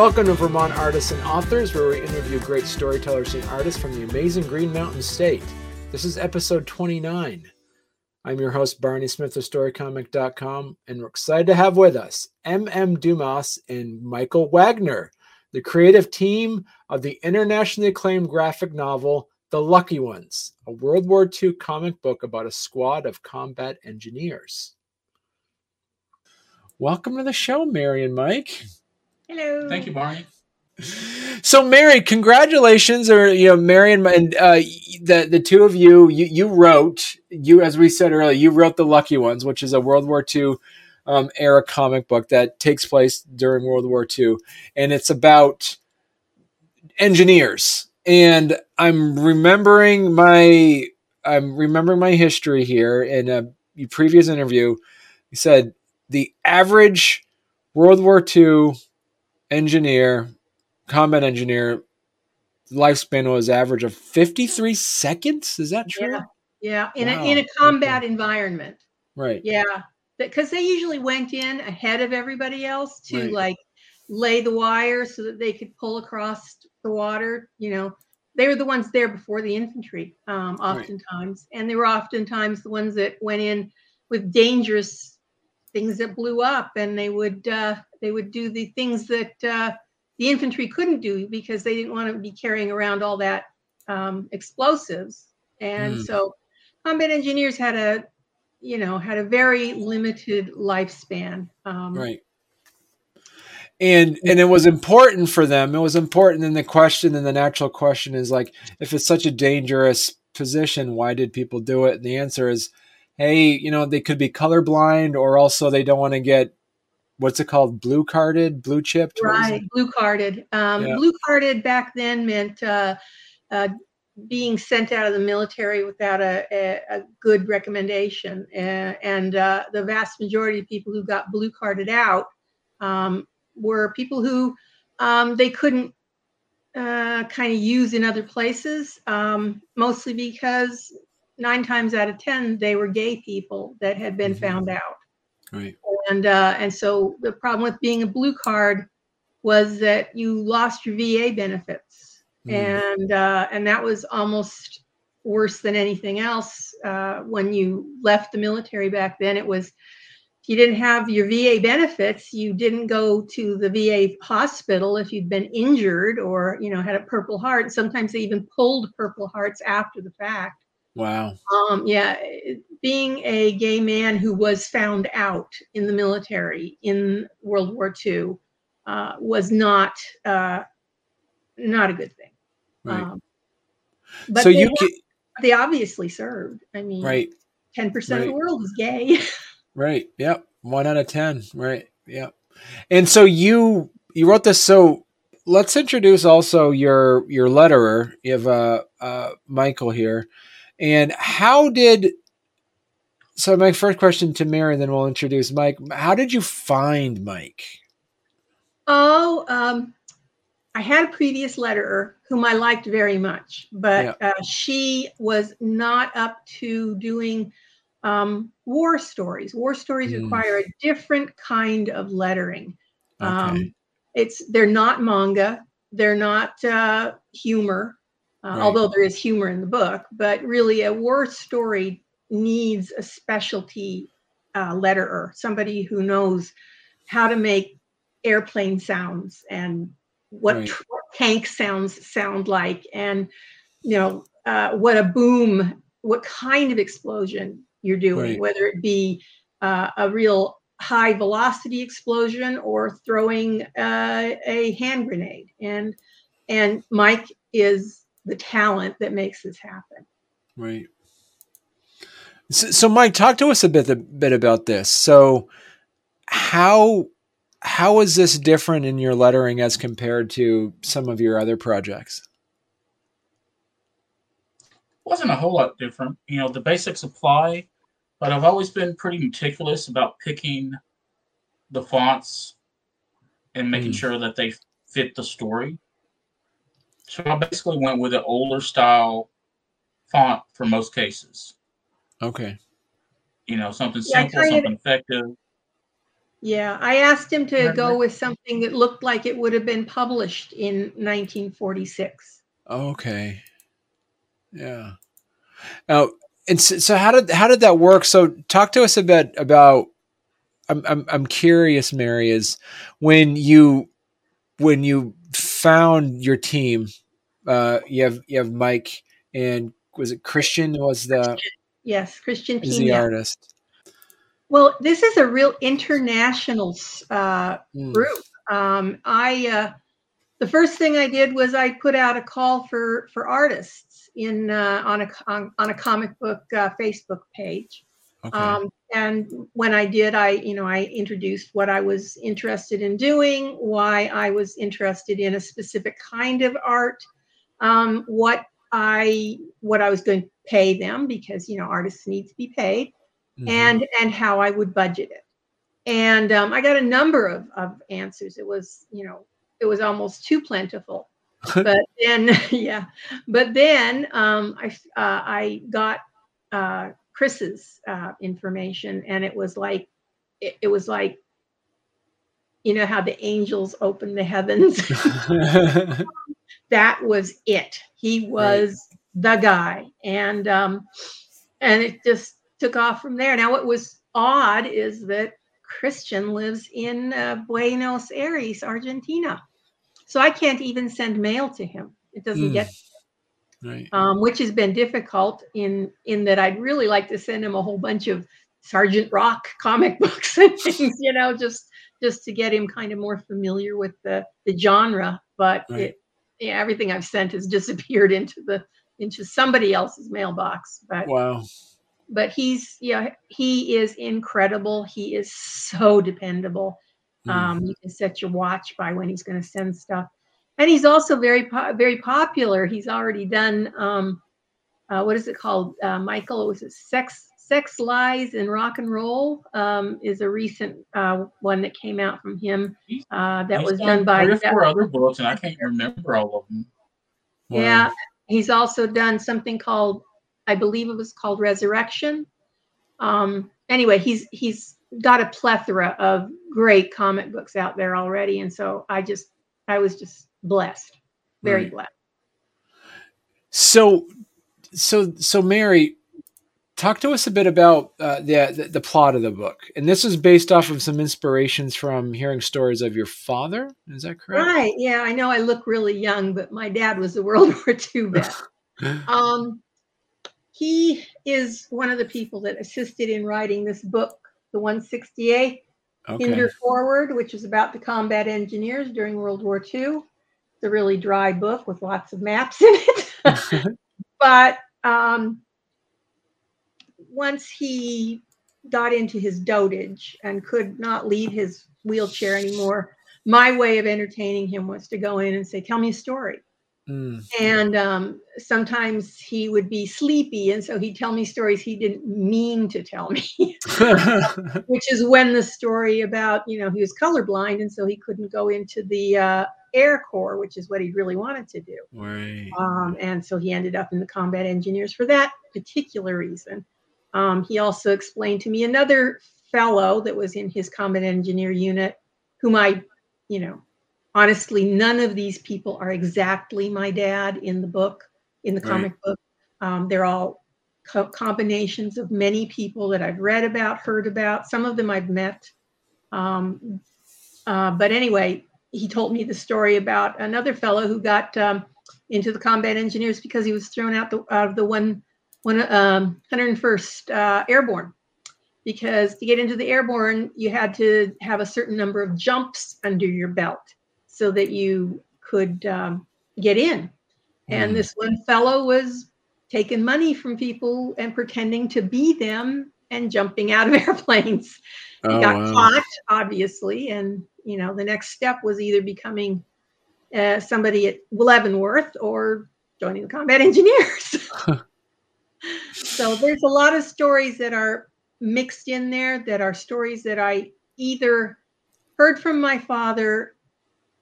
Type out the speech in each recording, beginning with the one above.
Welcome to Vermont Artists and Authors, where we interview great storytellers and artists from the amazing Green Mountain State. This is episode 29. I'm your host, Barney Smith of StoryComic.com, and we're excited to have with us M.M. Dumas and Michael Waggoner, the creative team of the internationally acclaimed graphic novel The Lucky Ones, a World War II comic book about a squad of combat engineers. Welcome to the show, Mary and Mike. Hello. Thank you, Barney. So, Mary, congratulations, or you know, Mary and, and uh, the the two of you, you you wrote you as we said earlier, you wrote the Lucky Ones, which is a World War II um, era comic book that takes place during World War II, and it's about engineers. And I'm remembering my I'm remembering my history here in a previous interview. You said the average World War II engineer, combat engineer, lifespan was average of 53 seconds. Is that true? Yeah, yeah. in Wow. a in a combat environment. Right. Yeah, because they usually went in ahead of everybody else to Right. like lay the wire so that they could pull across the water. You know, they were the ones there before the infantry, um, Right. oftentimes, and they were oftentimes the ones that went in with dangerous things that blew up, and they would uh, they would do the things that uh, the infantry couldn't do because they didn't want to be carrying around all that um, explosives, and Hmm. so combat engineers had a you know had a very limited lifespan. Um, Right. And and it was important for them. It was important. And the question, and the natural question is like, if it's such a dangerous position, why did people do it? And the answer is, hey, you know, they could be colorblind, or also they don't want to get what's it called, blue carded, blue chipped. What is it? Right, blue carded. Um, Yeah. Blue carded back then meant uh, uh, being sent out of the military without a, a, a good recommendation. Uh, and uh, the vast majority of people who got blue carded out um, were people who um, they couldn't uh, kind of use in other places, um, mostly because nine times out of 10, they were gay people that had been Mhm. found out Right. and uh, and so the problem with being a blue card was that you lost your VA benefits, Mm. and uh, and that was almost worse than anything else. Uh, when you left the military back then, it was if you didn't have your VA benefits, you didn't go to the VA hospital if you'd been injured or you know had a Purple Heart. Sometimes they even pulled Purple Hearts after the fact. Wow. Um, yeah, being a gay man who was found out in the military in World War II uh, was not uh, not a good thing. Right. Um, but so they, you can, they obviously served. I mean, right. ten percent of the world is gay. Right. Yep. One out of ten. Right. Yep. And so you you wrote this. So let's introduce also your your letterer. You have uh, uh, Michael here, and how did? So my first question to Mary, then we'll introduce Mike. How did you find Mike? oh, um, I had a previous letterer whom I liked very much, but uh, she was not up to doing um, war stories. War stories Mm. require a different kind of lettering. Okay. Um, it's they're not manga, they're not uh, humor, uh, Right. although there is humor in the book. But really, a war story needs a specialty uh, letterer, somebody who knows how to make airplane sounds and what Right. tank sounds sound like, and you know uh, what a boom, what kind of explosion you're doing, Right. whether it be uh, a real high velocity explosion or throwing uh, a hand grenade and and mike is the talent that makes this happen Right. So, so Mike, talk to us a bit a bit about this. So, how how is this different in your lettering as compared to some of your other projects? Wasn't a whole lot different. You know, the basics apply, but I've always been pretty meticulous about picking the fonts and making Mm. sure that they fit the story. So I basically went with an older style font for most cases. Okay. You know, something Yeah, simple, kind of- something effective. Yeah, I asked him to go with something that looked like it would have been published in 1946. Okay. Yeah. Now, and so, so how did how did that work? So talk to us a bit about. I'm I'm I'm curious, Mary, is when you when you found your team. Uh, you have you have Mike and was it Christian was the yes Christian is the artist. Well, this is a real international uh, mm. group. Um, I uh, the first thing I did was I put out a call for for artists in uh, on a on, on, a comic book uh, Facebook page. Okay. Um, and when I did, I you know I introduced what I was interested in doing, why I was interested in a specific kind of art, um, what I what I was going to pay them because you know artists need to be paid, mm-hmm. and and how I would budget it. And um, I got a number of, of answers. It was you know it was almost too plentiful. but then yeah, but then um, I uh, I got uh, Chris's uh, information, and it was like it, it was like you know how the angels open the heavens. that was it. He was right. the guy, and um, and it just took off from there. Now, what was odd is that Christian lives in uh, Buenos Aires, Argentina, so I can't even send mail to him. It doesn't mm. get, right. um, which has been difficult in in that I'd really like to send him a whole bunch of Sergeant Rock comic books and things, you know, just just to get him kind of more familiar with the the genre. But right. it, yeah, everything I've sent has disappeared into the into somebody else's mailbox. But wow. But he's yeah, he is incredible. He is so dependable. Mm. Um, you can set your watch by when he's going to send stuff, and he's also very po- very popular. He's already done um, uh, what is it called, uh, Michael? Was it sex Sex, Lies, and Rock and Roll um, is a recent uh, one that came out from him uh, that was done, done by three or four other books, and I can't remember all of them. Yeah, he's also done something called, I believe it was called Resurrection. Um, anyway, he's he's got a plethora of great comic books out there already, and so I just I was just blessed, very right. blessed. So, so so Mary, talk to us a bit about uh, the, the, plot of the book. And this is based off of some inspirations from hearing stories of your father. Is that correct? Right. Yeah, I know I look really young, but my dad was a World War II vet. um, he is one of the people that assisted in writing this book, the 168 okay. Hinder Forward, which is about the combat engineers during World War II. It's a really dry book with lots of maps in it. but um, once he got into his dotage and could not leave his wheelchair anymore, my way of entertaining him was to go in and say, Tell me a story. Mm. And um, sometimes he would be sleepy, and so he'd tell me stories he didn't mean to tell me, which is when the story about, you know, he was colorblind, and so he couldn't go into the uh, Air Corps, which is what he really wanted to do. Right. Um, and so he ended up in the combat engineers for that particular reason. Um, he also explained to me another fellow that was in his combat engineer unit, whom I, you know, honestly, none of these people are exactly my dad in the book, in the comic right. book. Um, they're all co- combinations of many people that I've read about, heard about. Some of them I've met. Um, uh, but anyway, he told me the story about another fellow who got um, into the combat engineers because he was thrown out, the, out of the one one um, 101st uh, Airborne because to get into the airborne you had to have a certain number of jumps under your belt so that you could um, get in mm. and this one fellow was taking money from people and pretending to be them and jumping out of airplanes oh, he got wow. caught obviously and you know the next step was either becoming uh, somebody at leavenworth or joining the combat engineers so there's a lot of stories that are mixed in there that are stories that I either heard from my father,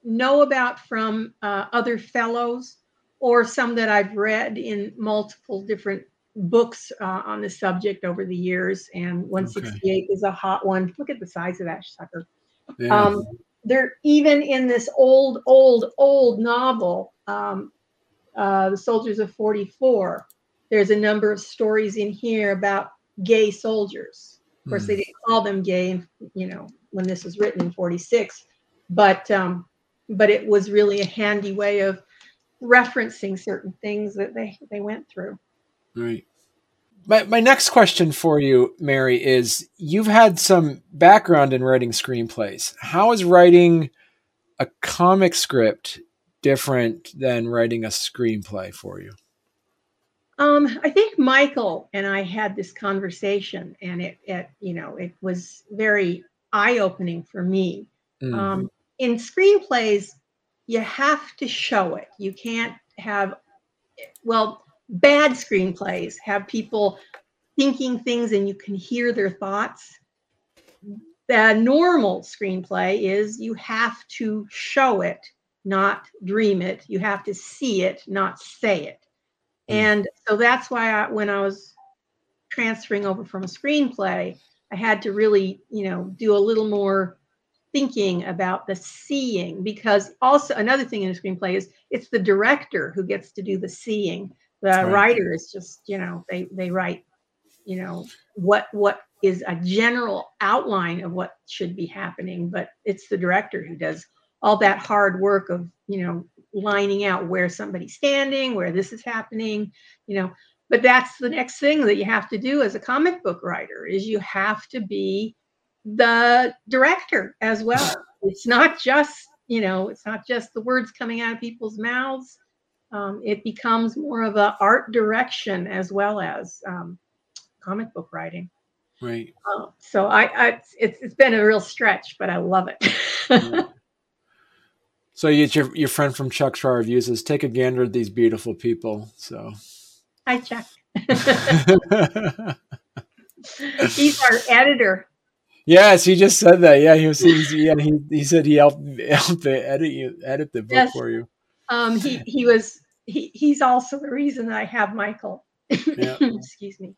know about from uh, other fellows, or some that I've read in multiple different books uh, on the subject over the years, and 168 is a hot one. Look at the size of that sucker. Yeah. Um, they're even in this old, old, old novel, um, uh, The Soldiers of 44. There's a number of stories in here about gay soldiers. Of course, Hmm. they didn't call them gay, you know, when this was written in 46, but um, but it was really a handy way of referencing certain things that they they went through. Right. My, my next question for you, Mary, is you've had some background in writing screenplays. How is writing a comic script different than writing a screenplay for you? Um, I think Michael and I had this conversation, and it, it you know, it was very eye-opening for me. Mm. Um, in screenplays, you have to show it. You can't have, well, bad screenplays have people thinking things and you can hear their thoughts. The normal screenplay is you have to show it, not dream it. You have to see it, not say it. Mm. And so that's why I, when I was transferring over from a screenplay, I had to really, you know, do a little more thinking about the seeing because also another thing in a screenplay is it's the director who gets to do the seeing. The Right. writer is just, you know, they they write, you know, what what is a general outline of what should be happening, but it's the director who does all that hard work of, you know, lining out where somebody's standing, where this is happening, you know. But that's the next thing that you have to do as a comic book writer is you have to be the director as well. It's not just, you know, it's not just the words coming out of people's mouths. Um, it becomes more of a art direction as well as um, comic book writing. Right. Uh, so I, I it's, it's been a real stretch, but I love it. Yeah. So you, your your friend from Chuck's Raw Reviews says, take a gander at these beautiful people. So Hi, Chuck. He's our editor. yes, he just said that. Yeah, he was. He's, yeah, he he said he helped helped edit you edit the book Yes. for you. Um, he he was he he's also the reason that I have Michael. Yeah. Excuse me.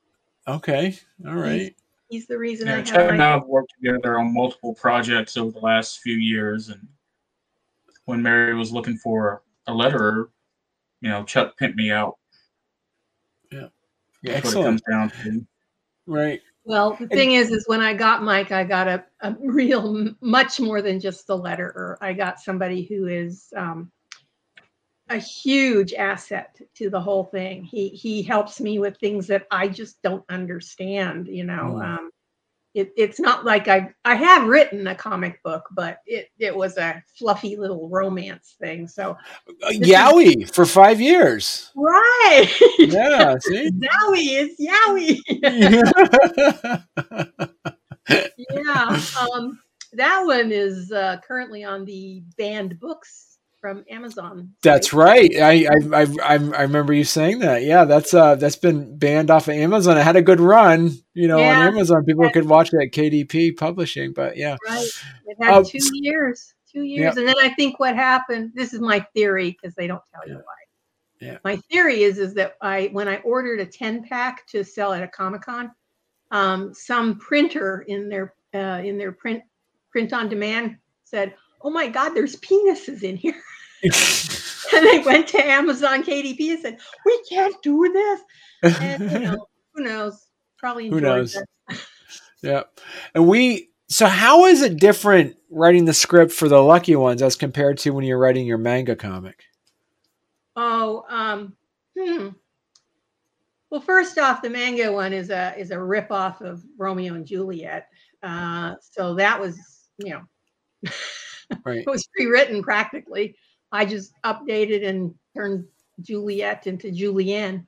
Okay. All right. He's the reason Yeah, I Chad have and I have worked together on multiple projects over the last few years, and when Mary was looking for a letterer, you know, Chuck pimped me out. That's what it comes Excellent. down to. Right. Well, the thing is, is when I got Mike, I got a, a real much more than just the letterer. I got somebody who is um, a huge asset to the whole thing. He he helps me with things that I just don't understand. You know, Mm. um, it, it's not like I I have written a comic book, but it it was a fluffy little romance thing. So Uh, Yowie for five years. right, Yeah. See. Zowie is Yowie. yeah um that one is uh currently on the banned books from amazon That's right. I, I I I I remember you saying that. Yeah, that's uh that's been banned off of Amazon. It had a good run, you know, Yeah. on Amazon. People could watch it at KDP Publishing, but yeah. right it had Uh, two years two years and then i think what happened this is my theory because they don't tell you Yeah. why Yeah. my theory is is that i when i ordered a 10 pack to sell at a comic-con um, some printer in their uh, in their print print on demand said oh my god there's penises in here and they went to Amazon KDP and said, "We can't do this." And you know, who knows? Probably Who knows? yeah. And we so how is it different writing the script for the lucky ones as compared to when you're writing your manga comic? Oh, um, hmm. Well, first off, the manga one is a is a rip off of Romeo and Juliet. Uh, so that was, you know, Right. it was pre-written practically. I just updated and turned Juliet into Julienne.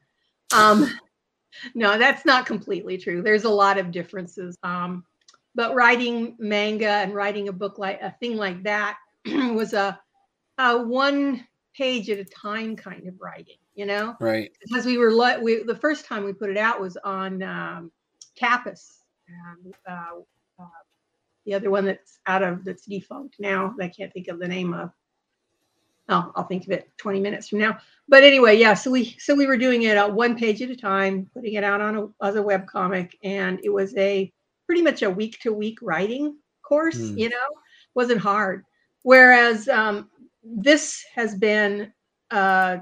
Um, no, that's not completely true. There's a lot of differences. Um, but writing manga and writing a book like a thing like that was a, a one page at a time kind of writing, you know, Right. because we were le- we the first time we put it out was on um, Tapas. Um, uh, the other one that's out of that's defunct now. that I can't think of the name of. Oh, I'll think of it 20 minutes from now. But anyway, yeah. So we so we were doing it uh, one page at a time, putting it out on a, as a web comic, and it was a pretty much a week to week writing course. Hmm. You know, wasn't hard. Whereas um, this has been a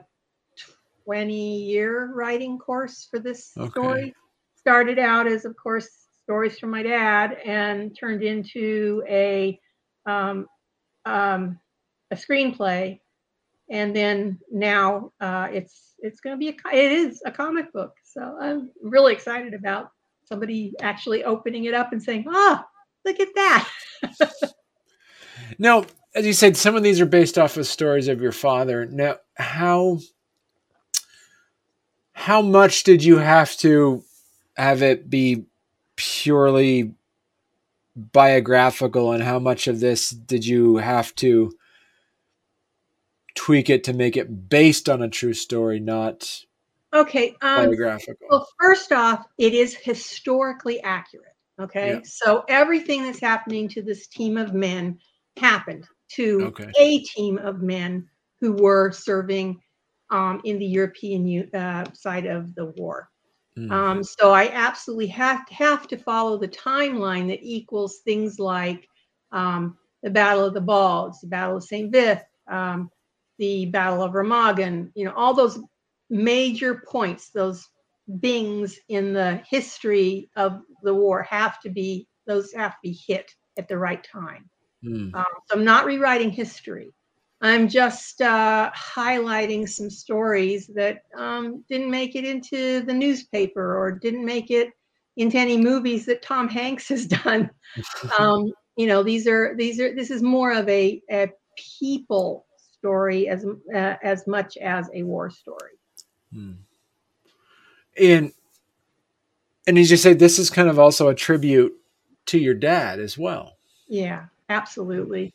20 year writing course for this Okay. story. Started out as, of course, stories from my dad, and turned into a um, um, a screenplay, and then now uh, it's it's going to be a it is a comic book. So I'm really excited about somebody actually opening it up and saying, "Ah, look at that." Now, as you said, some of these are based off of stories of your father. Now, how how much did you have to have it be purely biographical, and how much of this did you have to tweak it to make it based on a true story, not Okay. Um, biographical? Well, first off, it is historically accurate. Okay. Yeah. So everything that's happening to this team of men happened to Okay. a team of men who were serving um, in the European uh, side of the war. Mm. Um, so I absolutely have to, have to follow the timeline that equals things like um, the Battle of the Bulge, the Battle of St. Vith, um, the Battle of Remagen, you know, all those major points, those bings in the history of the war have to be, those have to be hit at the right time. Mm. Um, so I'm not rewriting history. I'm just uh, highlighting some stories that um, didn't make it into the newspaper or didn't make it into any movies that Tom Hanks has done. um, you know, these are these are this is more of a, a people story as uh, as much as a war story. Mm. And and as you say, this is kind of also a tribute to your dad as well. Yeah, absolutely.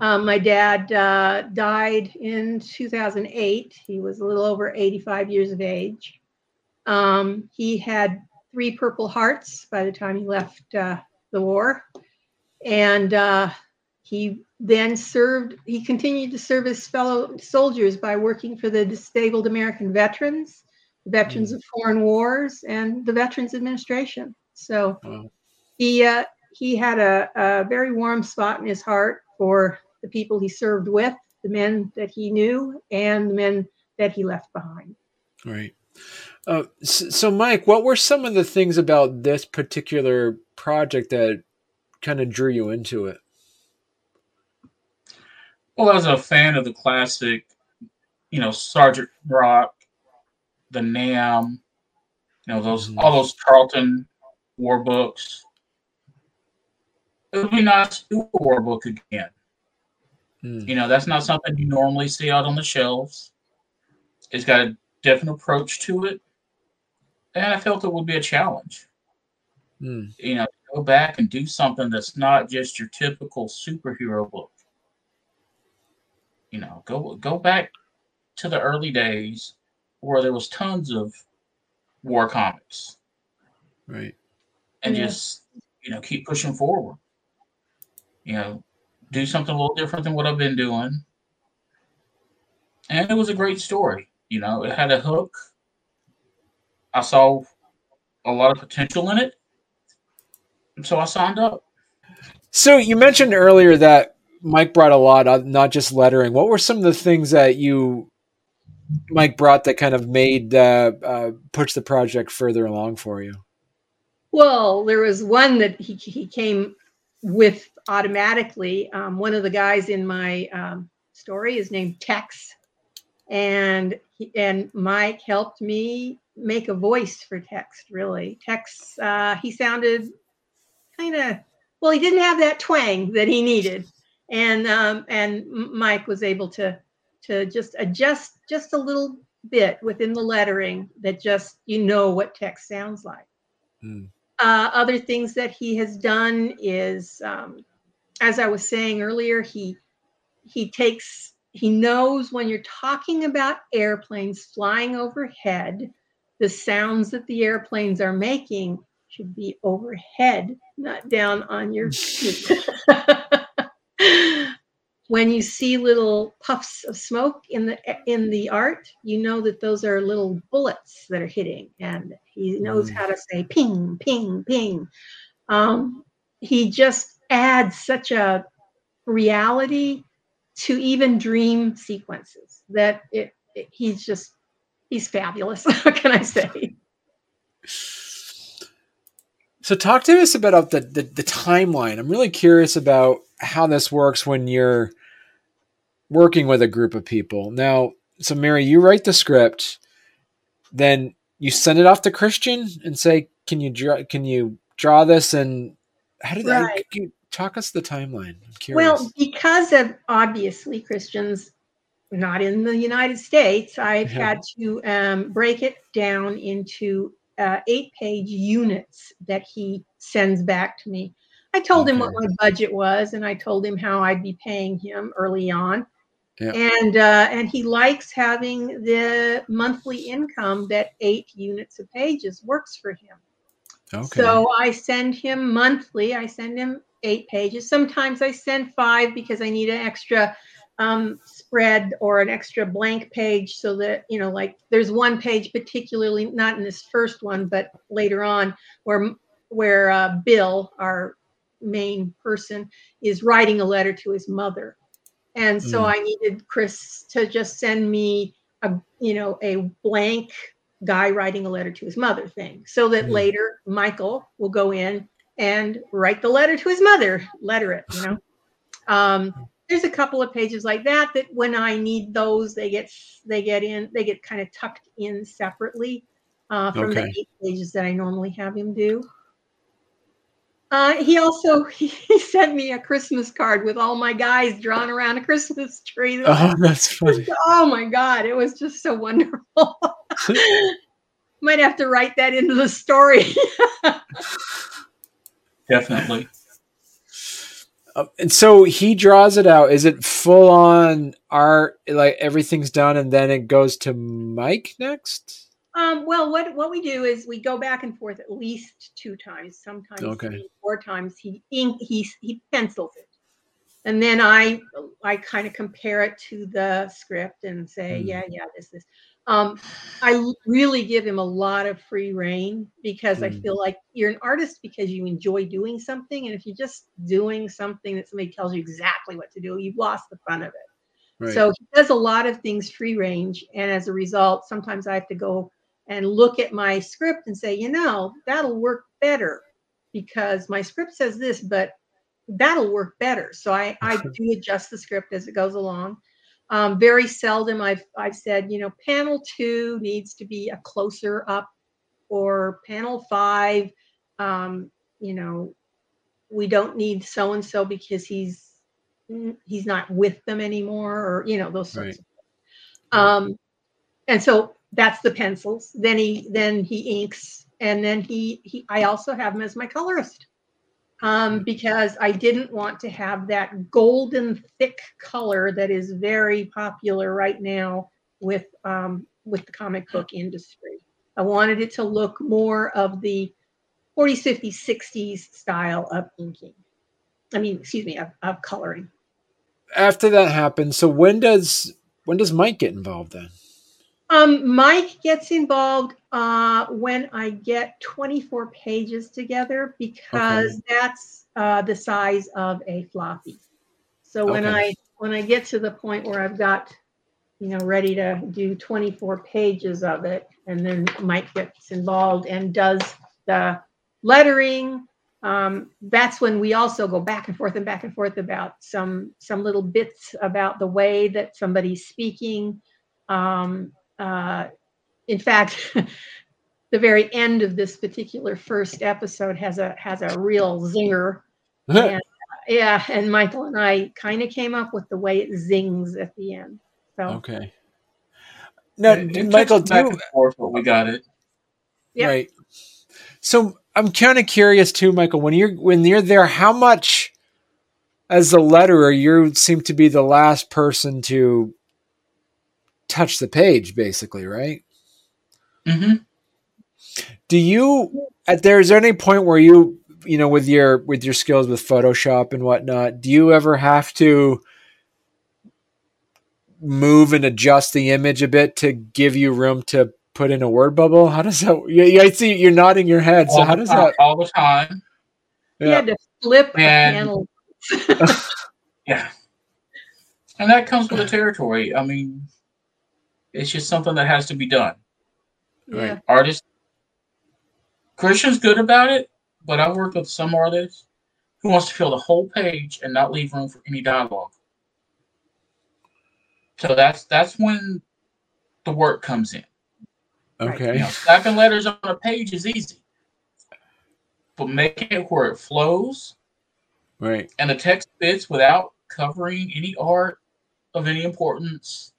Um, my dad uh, died in 2008. He was a little over 85 years of age. Um, he had three Purple Hearts by the time he left uh, the war. And uh, he then served, he continued to serve his fellow soldiers by working for the disabled American veterans, the veterans of foreign wars, and the Veterans Administration. So Wow. he uh, he had a, a very warm spot in his heart for the people he served with, the men that he knew, and the men that he left behind. Right. Uh, so, so, Mike, what were some of the things about this particular project that kind of drew you into it? Well, as a fan of the classic, you know, Sergeant Rock, the Nam, you know, those all those Charlton war books. It would be nice to do a war book again. Mm. You know, that's not something you normally see out on the shelves. It's got a different approach to it. And I felt it would be a challenge. Mm. You know, go back and do something that's not just your typical superhero book. You know, go go back to the early days where there was tons of war comics Right. and Yeah. just you know keep pushing forward. You know, do something a little different than what I've been doing. And it was a great story. You know, it had a hook. I saw a lot of potential in it. And so I signed up. So you mentioned earlier that Mike brought a lot, of, not just lettering. What were some of the things that you, Mike, brought that kind of made uh, uh, push the project further along for you? Well, there was one that he, he came with automatically. Um, one of the guys in my um, story is named Tex, and he, and Mike helped me make a voice for Tex. Really, Tex uh, he sounded kind of well. He didn't have that twang that he needed, and um, and Mike was able to to just adjust just a little bit within the lettering that just you know what Tex sounds like. Mm. Uh, other things that he has done is, um, as I was saying earlier, he he takes he knows when you're talking about airplanes flying overhead, the sounds that the airplanes are making should be overhead, not down on your. Feet. when you see little puffs of smoke in the in the art, you know that those are little bullets that are hitting, and he knows Mm. how to say ping, ping, ping. Um, he just adds such a reality to even dream sequences that it, it he's just he's fabulous. what can I say? So talk to us about the, the the timeline. I'm really curious about how this works when you're working with a group of people. Now, so Mary, you write the script, then you send it off to Christian and say, "Can you draw? Can you draw this?" And how did that? Right. You talk us the timeline? I'm curious. Well, because of obviously Christians not in the United States, I've Yeah. had to um, break it down into uh, eight page units that he sends back to me. I told him what my budget was, and I told him how I'd be paying him early on. Yeah. And uh, and he likes having the monthly income that eight units of pages works for him. okay. So I send him monthly. I send him eight pages. Sometimes I send five because I need an extra um, spread or an extra blank page so that, you know, like there's one page particularly, not in this first one, but later on where, where uh, Bill, our main person, is writing a letter to his mother. And so Mm. I needed Chris to just send me a, you know, a blank guy writing a letter to his mother thing so that Mm. later Michael will go in and write the letter to his mother, letter it, you know. Um, there's a couple of pages like that that when I need those, they get they get in, they get kind of tucked in separately uh, from the eight pages that I normally have him do. Uh, he also he sent me a Christmas card with all my guys drawn around a Christmas tree. oh, that's funny. Oh my God, it was just so wonderful. Might have to write that into the story. Definitely. Uh, and so he draws it out. Is it full on art? Like everything's done, and then it goes to Mike next. um, well, what what we do is we go back and forth at least two times, sometimes Okay. three, four times. He ink he he pencils it, and then I I kind of compare it to the script and say, Mm. yeah, yeah, this this. Um, I really give him a lot of free reign because I Mm. feel like you're an artist because you enjoy doing something, and if you're just doing something that somebody tells you exactly what to do, you've lost the fun of it. Right. So he does a lot of things free range. And as a result, sometimes I have to go and look at my script and say, you know, that'll work better because my script says this, but that'll work better. So I, I do adjust the script as it goes along. Um, very seldom I've, I've said, you know, panel two needs to be a closer up or panel five, um, you know, we don't need so and so because he's he's not with them anymore or you know those sorts Right. of um and so that's the pencils. Then he then he inks and then he he i also have him as my colorist um because i didn't want to have that golden thick color that is very popular right now with um with the comic book industry. I wanted it to look more of the 40s 50s 60s style of inking. I mean excuse me of, of coloring. After that happens, so when does when does Mike get involved then? Um, Mike gets involved uh, when I get 24 pages together because that's uh, the size of a floppy. So when Okay. I when I get to the point where I've got you know ready to do 24 pages of it, and then Mike gets involved and does the lettering. Um, that's when we also go back and forth and back and forth about some some little bits about the way that somebody's speaking. Um, uh, in fact, the very end of this particular first episode has a has a real zinger. Yeah. Yeah, and Michael and I kind of came up with the way it zings at the end. So okay. No, It- it Michael, touches do and forth, but we got it. Yep. right. So I'm kind of curious too, Michael. When you're when you're there, how much as the letterer you seem to be the last person to touch the page, basically, right? hmm do you at there's there any point where you you know with your with your skills with photoshop and whatnot do you ever have to move and adjust the image a bit to give you room to put in a word bubble? How does that? Yeah, I see you're nodding your head. So All how does time- that? all the time? You had to flip a And- panel. Yeah. And that comes with the territory. I mean, it's just something that has to be done. Yeah. Right. Artists, Christian's good about it, but I've worked with some artists who wants to fill the whole page and not leave room for any dialogue. So that's that's when the work comes in. Okay. You know, stacking letters on a page is easy, but making it where it flows Right. and the text fits without covering any art of any importance.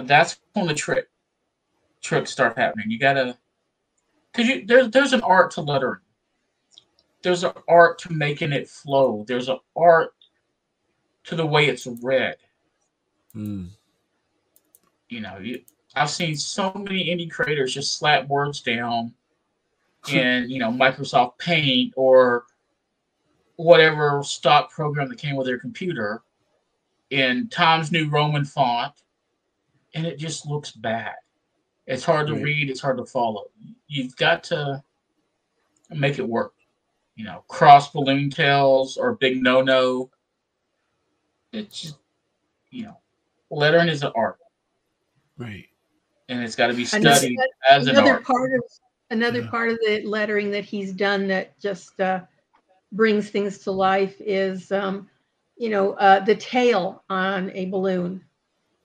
That's when the trick tricks start happening. You gotta, cause you there's there's an art to lettering. There's an art to making it flow. There's an art to the way it's read. Mm. You know, you, I've seen so many indie creators just slap words down in you know Microsoft Paint or whatever stock program that came with their computer in Times New Roman font, and it just looks bad. It's hard to read. It's hard to follow. You've got to make it work. You know, cross balloon tails or big no no. It's just, you know, lettering is an art, Right. and it's got to be studied as an another art. part of another Yeah. part of the lettering that he's done that just uh, brings things to life is um, you know uh, the tail on a balloon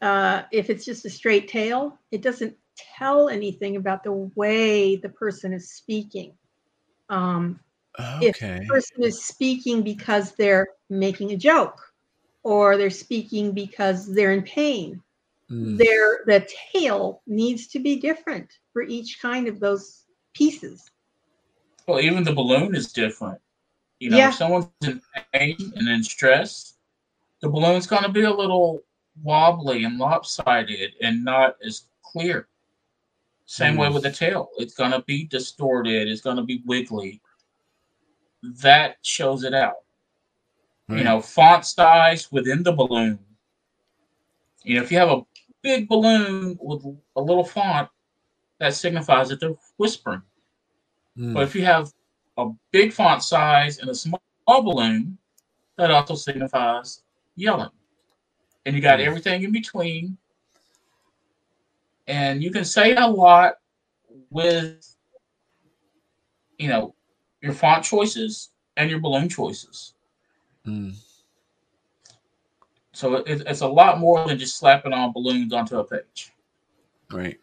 uh, if it's just a straight tail it doesn't tell anything about the way the person is speaking um, If Okay. the person is speaking because they're making a joke or they're speaking because they're in pain Mm. their the tail needs to be different for each kind of those pieces. Well, even the balloon is different. You know, Yeah. if someone's in pain and in stress, the balloon's going to be a little wobbly and lopsided and not as clear. Same way Mm. with the tail. It's going to be distorted. It's going to be wiggly. That shows it out. You know, font size within the balloon. You know, if you have a big balloon with a little font, that signifies that they're whispering. Mm. But if you have a big font size and a small balloon, that also signifies yelling. And you got Mm. everything in between. And you can say a lot with, you know, your font choices and your balloon choices. Mm. So it, it's a lot more than just slapping on balloons onto a page. Right.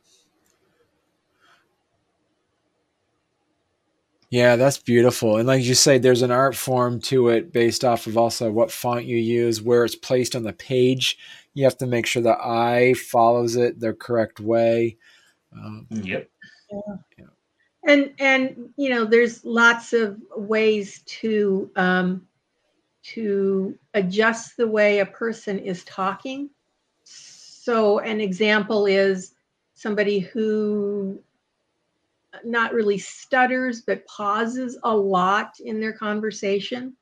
Yeah, that's beautiful. And like you say, there's an art form to it based off of also what font you use, where it's placed on the page. You have to make sure the eye follows it the correct way. Um, Yep. And and you know there's lots of ways to um, to adjust the way a person is talking. So an example is somebody who not really stutters but pauses a lot in their conversation.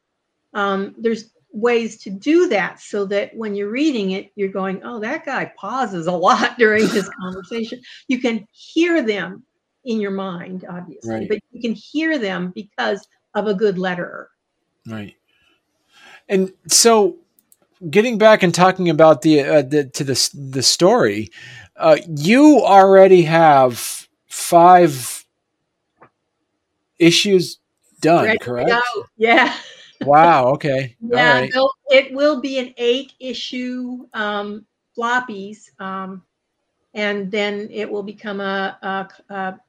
Um, there's ways to do that so that when you're reading it, you're going, oh, that guy pauses a lot during his conversation. You can hear them in your mind, obviously, Right. but you can hear them because of a good letterer. Right. And so, getting back and talking about the, uh, the to the the story, uh, you already have five issues done, Ready correct? go. Yeah. Wow. Okay. Yeah, right. it will be an eight issue um, floppies, um, and then it will become a, a, a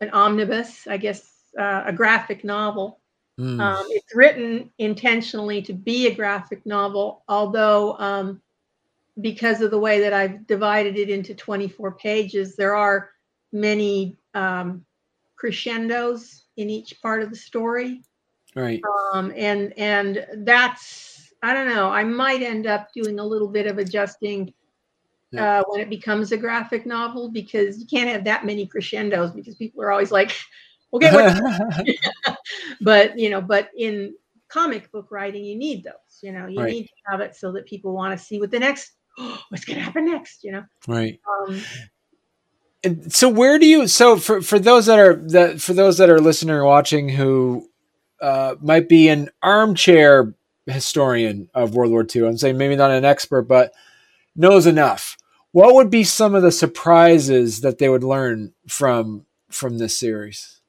an omnibus, I guess, uh, a graphic novel. Mm. Um, it's written intentionally to be a graphic novel, although um, because of the way that I've divided it into 24 pages, there are many um, crescendos in each part of the story Right. um, and and that's I don't know. I might end up doing a little bit of adjusting Yeah. uh, when it becomes a graphic novel because you can't have that many crescendos because people are always like, okay, what? but you know, but in comic book writing, you need those. You know, you Right. need to have it so that people want to see what the next what's going to happen next? You know? Right. Um, so where do you so for for those that are that for those that are listening or watching who uh, might be an armchair historian of World War II, I'm saying maybe not an expert, but knows enough. What would be some of the surprises that they would learn from from this series?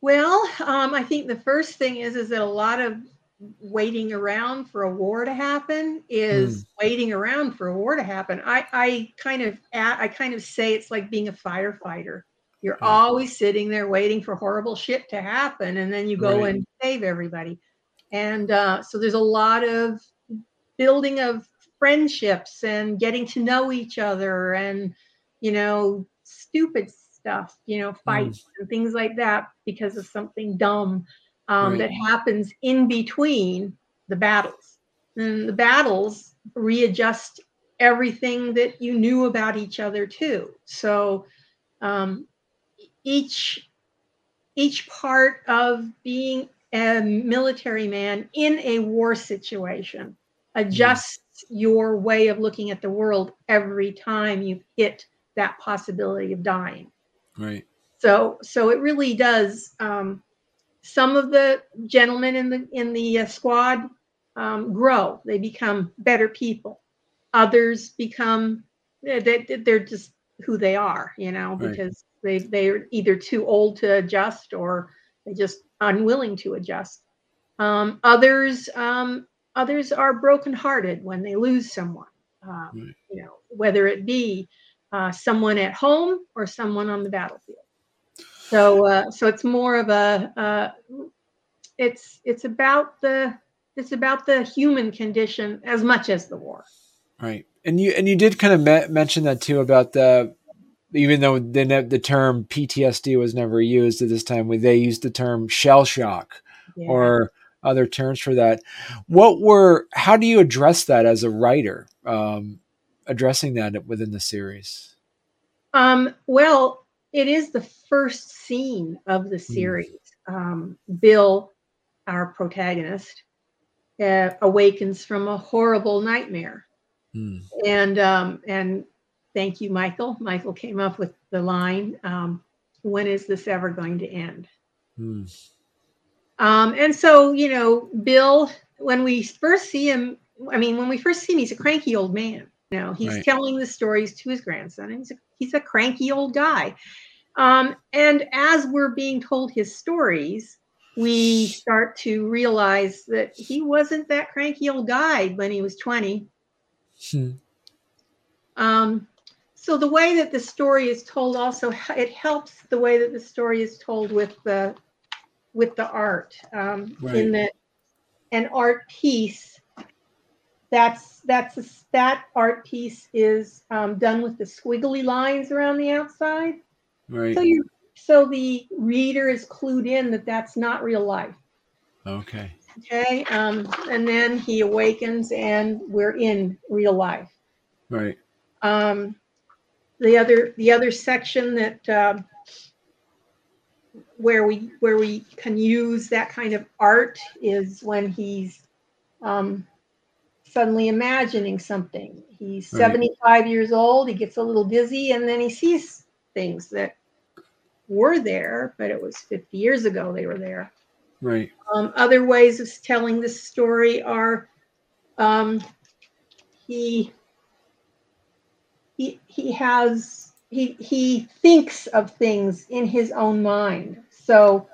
Well, um, I think the first thing is is that a lot of waiting around for a war to happen is hmm. waiting around for a war to happen. I, I kind of I kind of say it's like being a firefighter. You're Yeah. always sitting there waiting for horrible shit to happen, and then you go Right. and save everybody. And uh, so there's a lot of building of friendships and getting to know each other, and you know, stupid stuff, you know, hmm. fights and things like that because of something dumb um, Right. that happens in between the battles. And the battles readjust everything that you knew about each other too. So um, each each part of being a military man in a war situation adjusts your way of looking at the world every time you hit that possibility of dying Right. so so it really does um, some of the gentlemen in the in the uh, squad um, grow. They become better people. Others become they, they- they're just who they are you know Right. because they they're either too old to adjust or they just unwilling to adjust. Um, others um, others are brokenhearted when they lose someone. Um, Right. you know whether it be uh, someone at home or someone on the battlefield so uh, so it's more of a uh, it's it's about the it's about the human condition as much as the war Right. And you and you did kind of me- mention that too about the even though the the term PTSD was never used at this time, when they used the term shell shock Yeah. or other terms for that. What were how do you address that as a writer? Um, addressing that within the series. Um, well, it is the first scene of the series. Um, Bill, our protagonist, uh, awakens from a horrible nightmare, Hmm. and um, and thank you, Michael. Michael came up with the line, um, "When is this ever going to end?" Hmm. Um, and so, you know, Bill, when we first see him, I mean, when we first see him, he's a cranky old man. You know, he's Right. telling the stories to his grandson, and he's a, he's a cranky old guy. Um, and as we're being told his stories, we start to realize that he wasn't that cranky old guy when he was 20. Hmm. Um, so the way that the story is told also it helps the way that the story is told with the with the art um, Right. in that an art piece that's that's a, that art piece is um, done with the squiggly lines around the outside Right. so you so the reader is clued in that that's not real life Okay. okay um, and then he awakens and we're in real life Right. um, the other the other section that um, where we where we can use that kind of art is when he's um, suddenly imagining something. He's Right. 75 years old. He gets a little dizzy, and then he sees things that were there, but it was 50 years ago they were there. Right. Um, other ways of telling this story are um, he he he has he he thinks of things in his own mind. So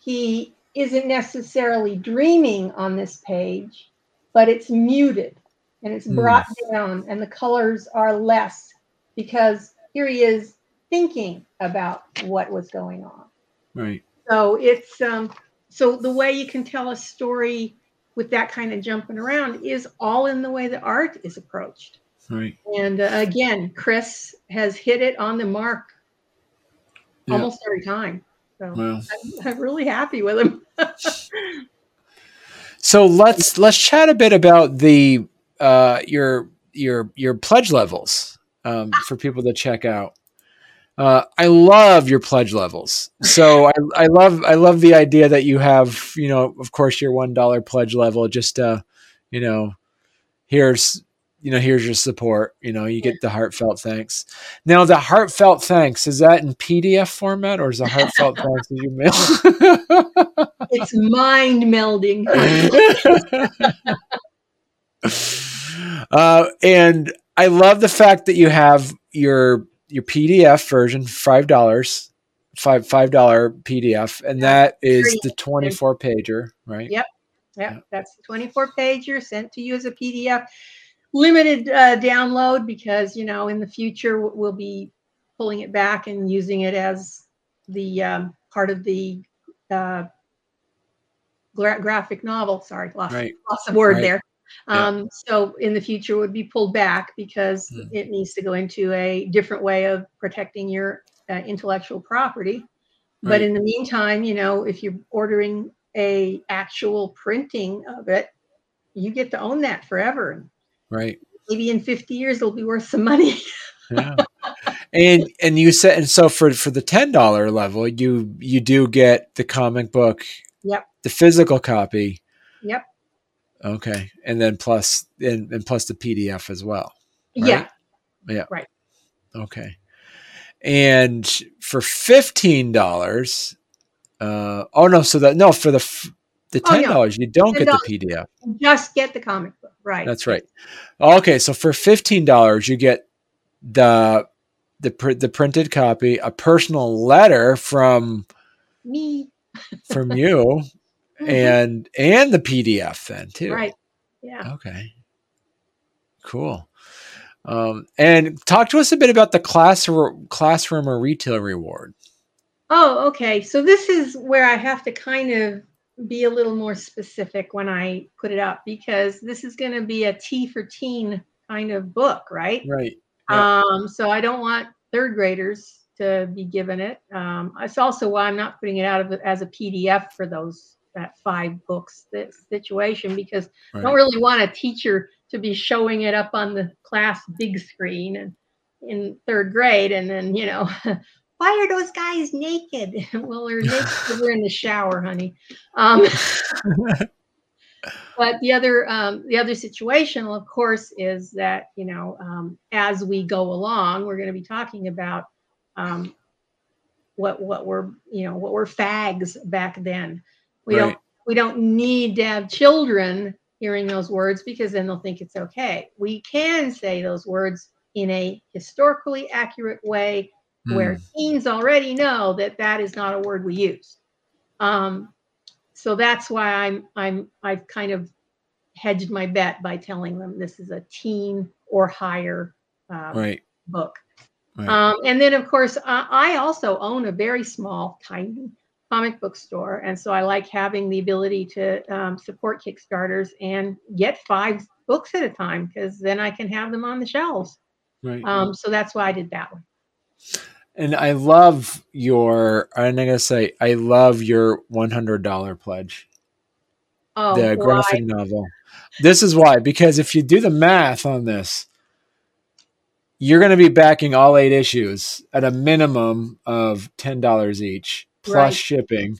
he isn't necessarily dreaming on this page, but it's muted and it's brought down and the colors are less because here he is thinking about what was going on. Right. So it's um so the way you can tell a story with that kind of jumping around is all in the way the art is approached. Right. And uh, again, Chris has hit it on the mark Yeah. almost every time. So Well. I'm, I'm really happy with him. So let's let's chat a bit about the uh, your your your pledge levels um, for people to check out. Uh, I love your pledge levels. So I, I love I love the idea that you have you know of course your one dollar pledge level just uh you know here's you know, here's your support. You know, you get the heartfelt thanks. Now, the heartfelt thanks is that in PDF format or is the heartfelt thanks that you mail? It's mind melding. uh, and I love the fact that you have your your PDF version, five dollars, five five dollar PDF, and that is the twenty four pager, right? Yep. Yep. That's the 24 pager sent to you as a PDF. Limited uh, download because, you know, in the future we'll be pulling it back and using it as the um, part of the uh, gra- graphic novel. Sorry, lost, Right. lost a word Right. there. Yeah. Um, So in the future would be pulled back because Hmm. it needs to go into a different way of protecting your uh, intellectual property. But Right. in the meantime, you know, if you're ordering a actual printing of it, you get to own that forever. Right. Maybe in 50 years it'll be worth some money. Yeah. and and you said and so for for the ten dollar level, you you do get the comic book, Yep. the physical copy. Yep. Okay, and then plus and, and plus the PDF as well. Yeah. Yeah. Right. Okay. And for fifteen dollars, uh, oh no, so that no for the f- the Oh, ten no. dollars you don't get the $10. PDF. Just get the comic book. Right. That's right. Okay, so for fifteen dollars you get the the pr- the printed copy, a personal letter from Me. from you, and and the PDF then too. Right. Yeah. Okay. Cool. Um, and talk to us a bit about the classroom classroom or retail reward. Oh, okay. So this is where I have to kind of be a little more specific when I put it up because this is going to be a T for teen kind of book, right? Right. Yeah. Um, so I don't want third graders to be given it. Um, it's also why I'm not putting it out of as a PDF for those that five books that situation because I don't really want a teacher to be showing it up on the class big screen and in third grade and then you know why are those guys naked? Well they're naked we're in the shower honey. Um, but the other um, the other situation of course is that you know um, as we go along we're going to be talking about um, what what were you know what were fags back then we don't we don't need to have children hearing those words because then they'll think it's okay we can say those words in a historically accurate way where Hmm. teens already know that that is not a word we use. Um, so that's why I'm I'm I've kind of hedged my bet by telling them this is a teen or higher uh, Right. book. Right. Um, and then of course I, I also own a very small, tiny comic book store, and so I like having the ability to um, support Kickstarters and get five books at a time because then I can have them on the shelves. Right. Um, so that's why I did that one. and I love your. I'm gonna say I love your one hundred dollar pledge. Oh, the why? graphic novel. This is why, because if you do the math on this, you're going to be backing all eight issues at a minimum of ten dollars each plus Right. shipping.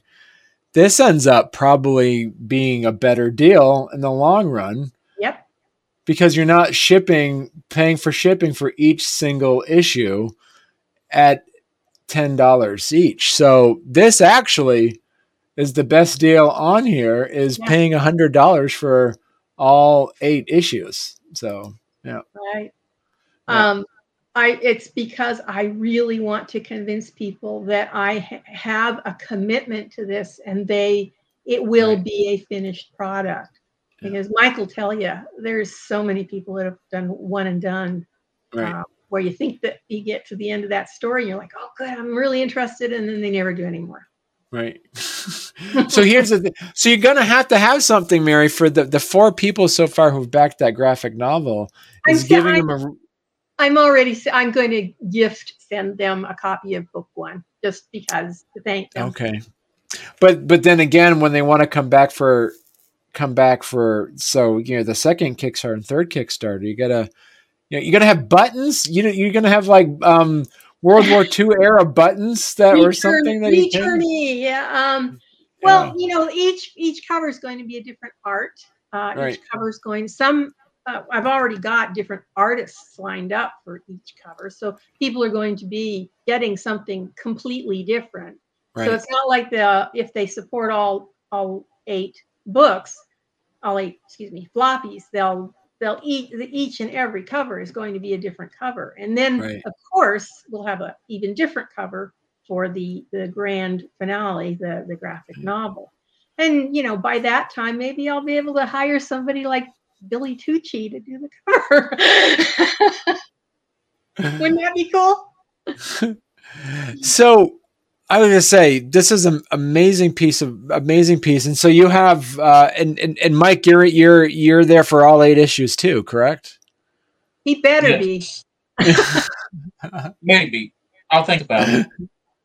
This ends up probably being a better deal in the long run Yep. because you're not shipping, paying for shipping for each single issue at ten dollars each. So this actually is the best deal on here. Is Yeah. paying a hundred dollars for all eight issues. So yeah. Right. Yeah. Um, I it's because I really want to convince people that I ha- have a commitment to this and they it will Right. be a finished product. Yeah. Because Michael tell you there's so many people that have done one and done right, uh, where you think that you get to the end of that story and you're like, oh good, I'm really interested, and then they never do anymore. right. so here's the thing. So you're gonna have to have something, Mary, for the the four people so far who've backed that graphic novel. I'm Is giving I- them a I'm already I'm going to gift send them a copy of book one just because to thank them. Okay. But but then again, when they want to come back for come back for so you know the second Kickstarter and third Kickstarter, you gotta you know you gotta have buttons. You you're gonna have like um World War II era buttons that or something that you can. returnee, yeah. Um, well, Yeah. you know, each each cover is going to be a different art. Uh, Right. Each cover is going. Some uh, I've already got different artists lined up for each cover, so people are going to be getting something completely different. Right. So it's not like the if they support all all eight books, all eight excuse me floppies, they'll they'll each each and every cover is going to be a different cover, and then Right. of course we'll have a even different cover for the the grand finale, the the graphic novel. And you know by that time maybe I'll be able to hire somebody like Billy Tucci to do the cover. Wouldn't that be cool? so I was gonna say this is an amazing piece of amazing piece, and so you have uh, and, and and Mike, you're you're you're there for all eight issues too, correct? He better be. Maybe. I'll think about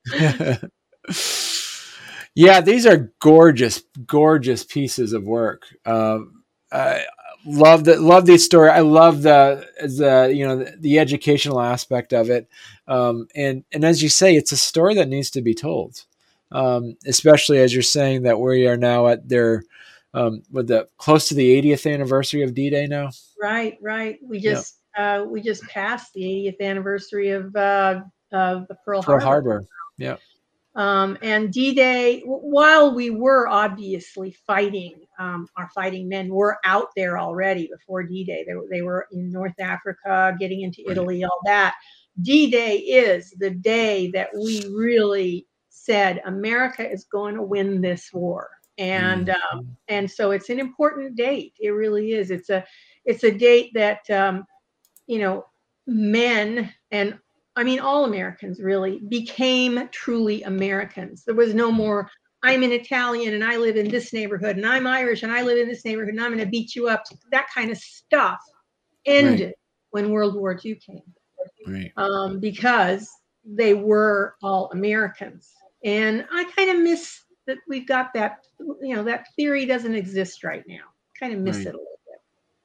it. yeah, these are gorgeous, gorgeous pieces of work. Um, I love the love these story. I love the the you know the, the educational aspect of it, um, and and as you say, it's a story that needs to be told. Um, especially as you're saying that we are now at their um, with the close to the 80th anniversary of D-Day now. Right, right. We just uh, we just passed the 80th anniversary of uh, of the Pearl, Pearl Harbor. Harbor. Um, and D-Day, while we were obviously fighting, um, our fighting men were out there already before D-Day. They, were- they were in North Africa, getting into. Italy, all that. D-Day is the day that we really said America is going to win this war, and um, and so it's an important date. It really is. It's a it's a date that um, you know men and I mean, all Americans really became truly Americans. There was no more, I'm an Italian and I live in this neighborhood, and I'm Irish and I live in this neighborhood, and I'm going to beat you up. That kind of stuff ended when World War II came Right. um, because they were all Americans. And I kind of miss that we've got that, you know, that theory doesn't exist right now. Kind of miss Right. it a little bit.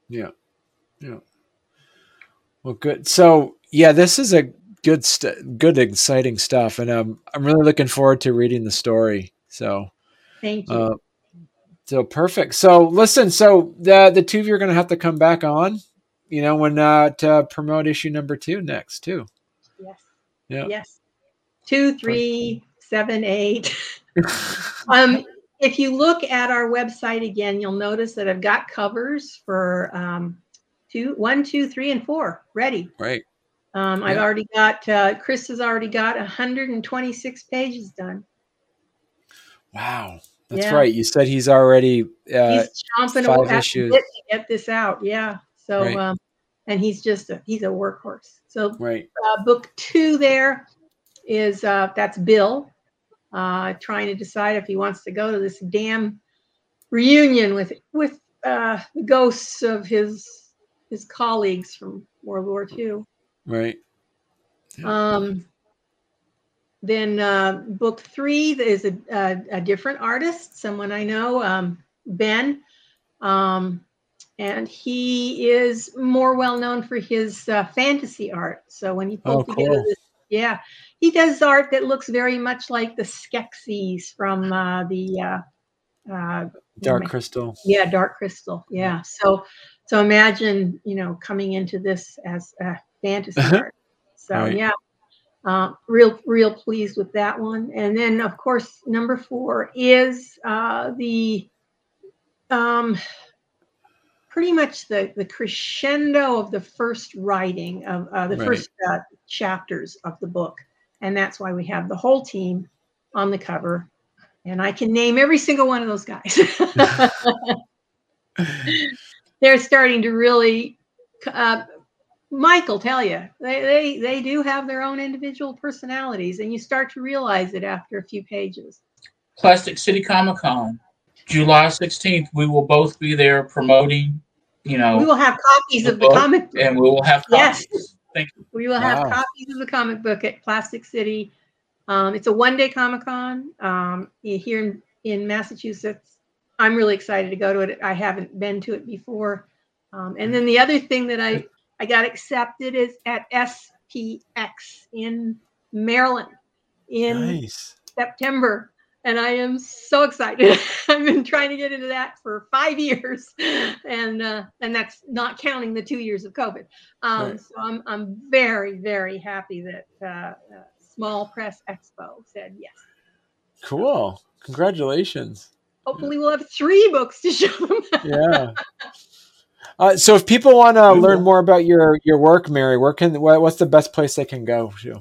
Yeah. Yeah. Well, good. So, yeah, this is a good, st- good, exciting stuff, and um, I'm really looking forward to reading the story. So, Thank you. uh, so perfect. So, listen. So the the two of you are going to have to come back on, you know, when uh, to promote issue number two next too. yes. yeah. Yes. Two, three, seven, eight. um, if you look at our website again, you'll notice that I've got covers for um, two, one, two, three, and four ready. Right. Um, I've already got, uh, Chris has already got 126 pages done. Wow. That's Yeah. right. You said he's already. Uh, He's chomping five issues. to get this out. Yeah. So, Right. um, and he's just a, he's a workhorse. So right. uh, book two there is uh, that's Bill uh, trying to decide if he wants to go to this damn reunion with with uh, the ghosts of his his colleagues from World War II. Right. Um, then uh, book three is a, a, a different artist, someone I know, um, Ben. Um, and he is more well known for his uh, fantasy art. So when he pulled Oh, together cool. this, yeah, he does art that looks very much like the Skeksis from uh, the uh, uh, Dark Crystal. yeah, Dark Crystal. Yeah. So so imagine, you know, coming into this as a fantasy art. So Right. yeah. Uh, real real pleased with that one. And then of course number four is uh, the um pretty much the the crescendo of the first writing of uh, the Right. first uh, chapters of the book. And that's why we have the whole team on the cover. And I can name every single one of those guys. they're starting to really uh, michael tell you they, they they do have their own individual personalities and you start to realize it after a few pages Plastic City Comic Con, July 16th. We will both be there promoting, you know, we will have copies of the book, comic book. and we will have Yes. Thank you. we will have copies of the comic book at plastic city um, it's a one day comic-con um, here in, in massachusetts i'm really excited to go to it i haven't been to it before um, and then the other thing that i i got accepted is at spx in maryland in Nice. September. and I am so excited. I've been trying to get into that for five years, and uh, and that's not counting the two years of COVID. Um, Right. So I'm I'm very very happy that uh, uh, Small Press Expo said yes. Cool. Congratulations. Hopefully, we'll have three books to show them. Yeah. Uh, so if people want to learn more about your your work, Mary, where can what, what's the best place they can go to?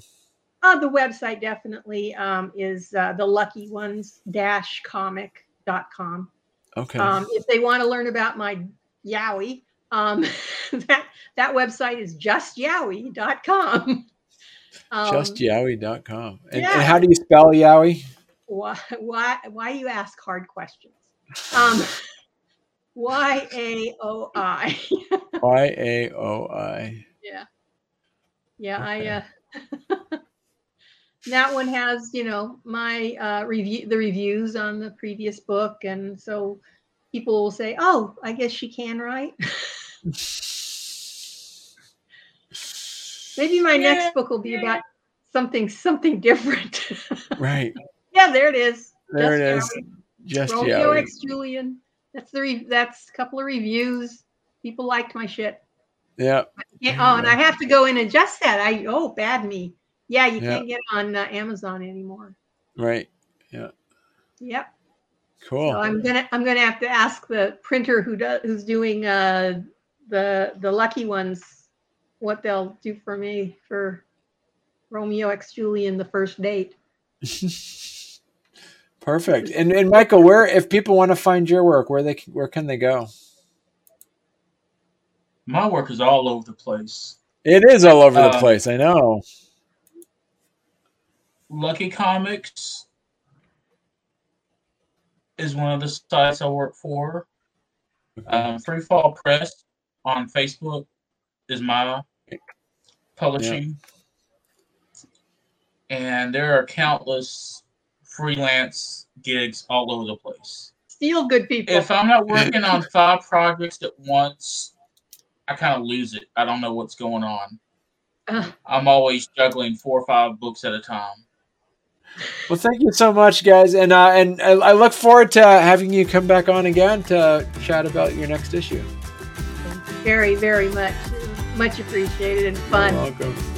Uh, the website definitely um, is uh, the lucky ones dash comic.com. Okay. Um, if they want to learn about my yaoi, um, that that website is justyaoi.com. Um, JustYaoi.com. And, yeah. and how do you spell yaoi? why why why you ask hard questions? Um, Y A O I. Y A O I. Yeah. Yeah, Okay. I uh that one has, you know, my uh review the reviews on the previous book and so people will say, "Oh, I guess she can write." Maybe my Yeah, next book will be yeah. about something something different. Right. yeah, there it is. There it Just is. Yaoi. Just Romeo Yaoi. X Julian. That's the re- that's a couple of reviews. People liked my shit. Yeah. Yeah, oh, and I have to go and adjust that. I oh, bad me. Yeah, you Yeah. can't get on uh, Amazon anymore. Right. Yeah. Yep. Cool. So I'm gonna I'm gonna have to ask the printer who does who's doing uh the the lucky ones what they'll do for me for Romeo X Julian the first date. Perfect. And and Michael, where if people want to find your work, where they where can they go? My work is all over the place. It is all over the Uh, place. I know. Lucky Comics is one of the sites I work for. Um, Free Fall Press on Facebook is my publishing. And there are countless freelance gigs all over the place. Steal good people. If I'm not working on five projects at once, I kind of lose it. I don't know what's going on. Uh, I'm always juggling four or five books at a time. Well, thank you so much, guys, and uh, and I, I look forward to having you come back on again to chat about your next issue. very very much much appreciated and fun. You're welcome.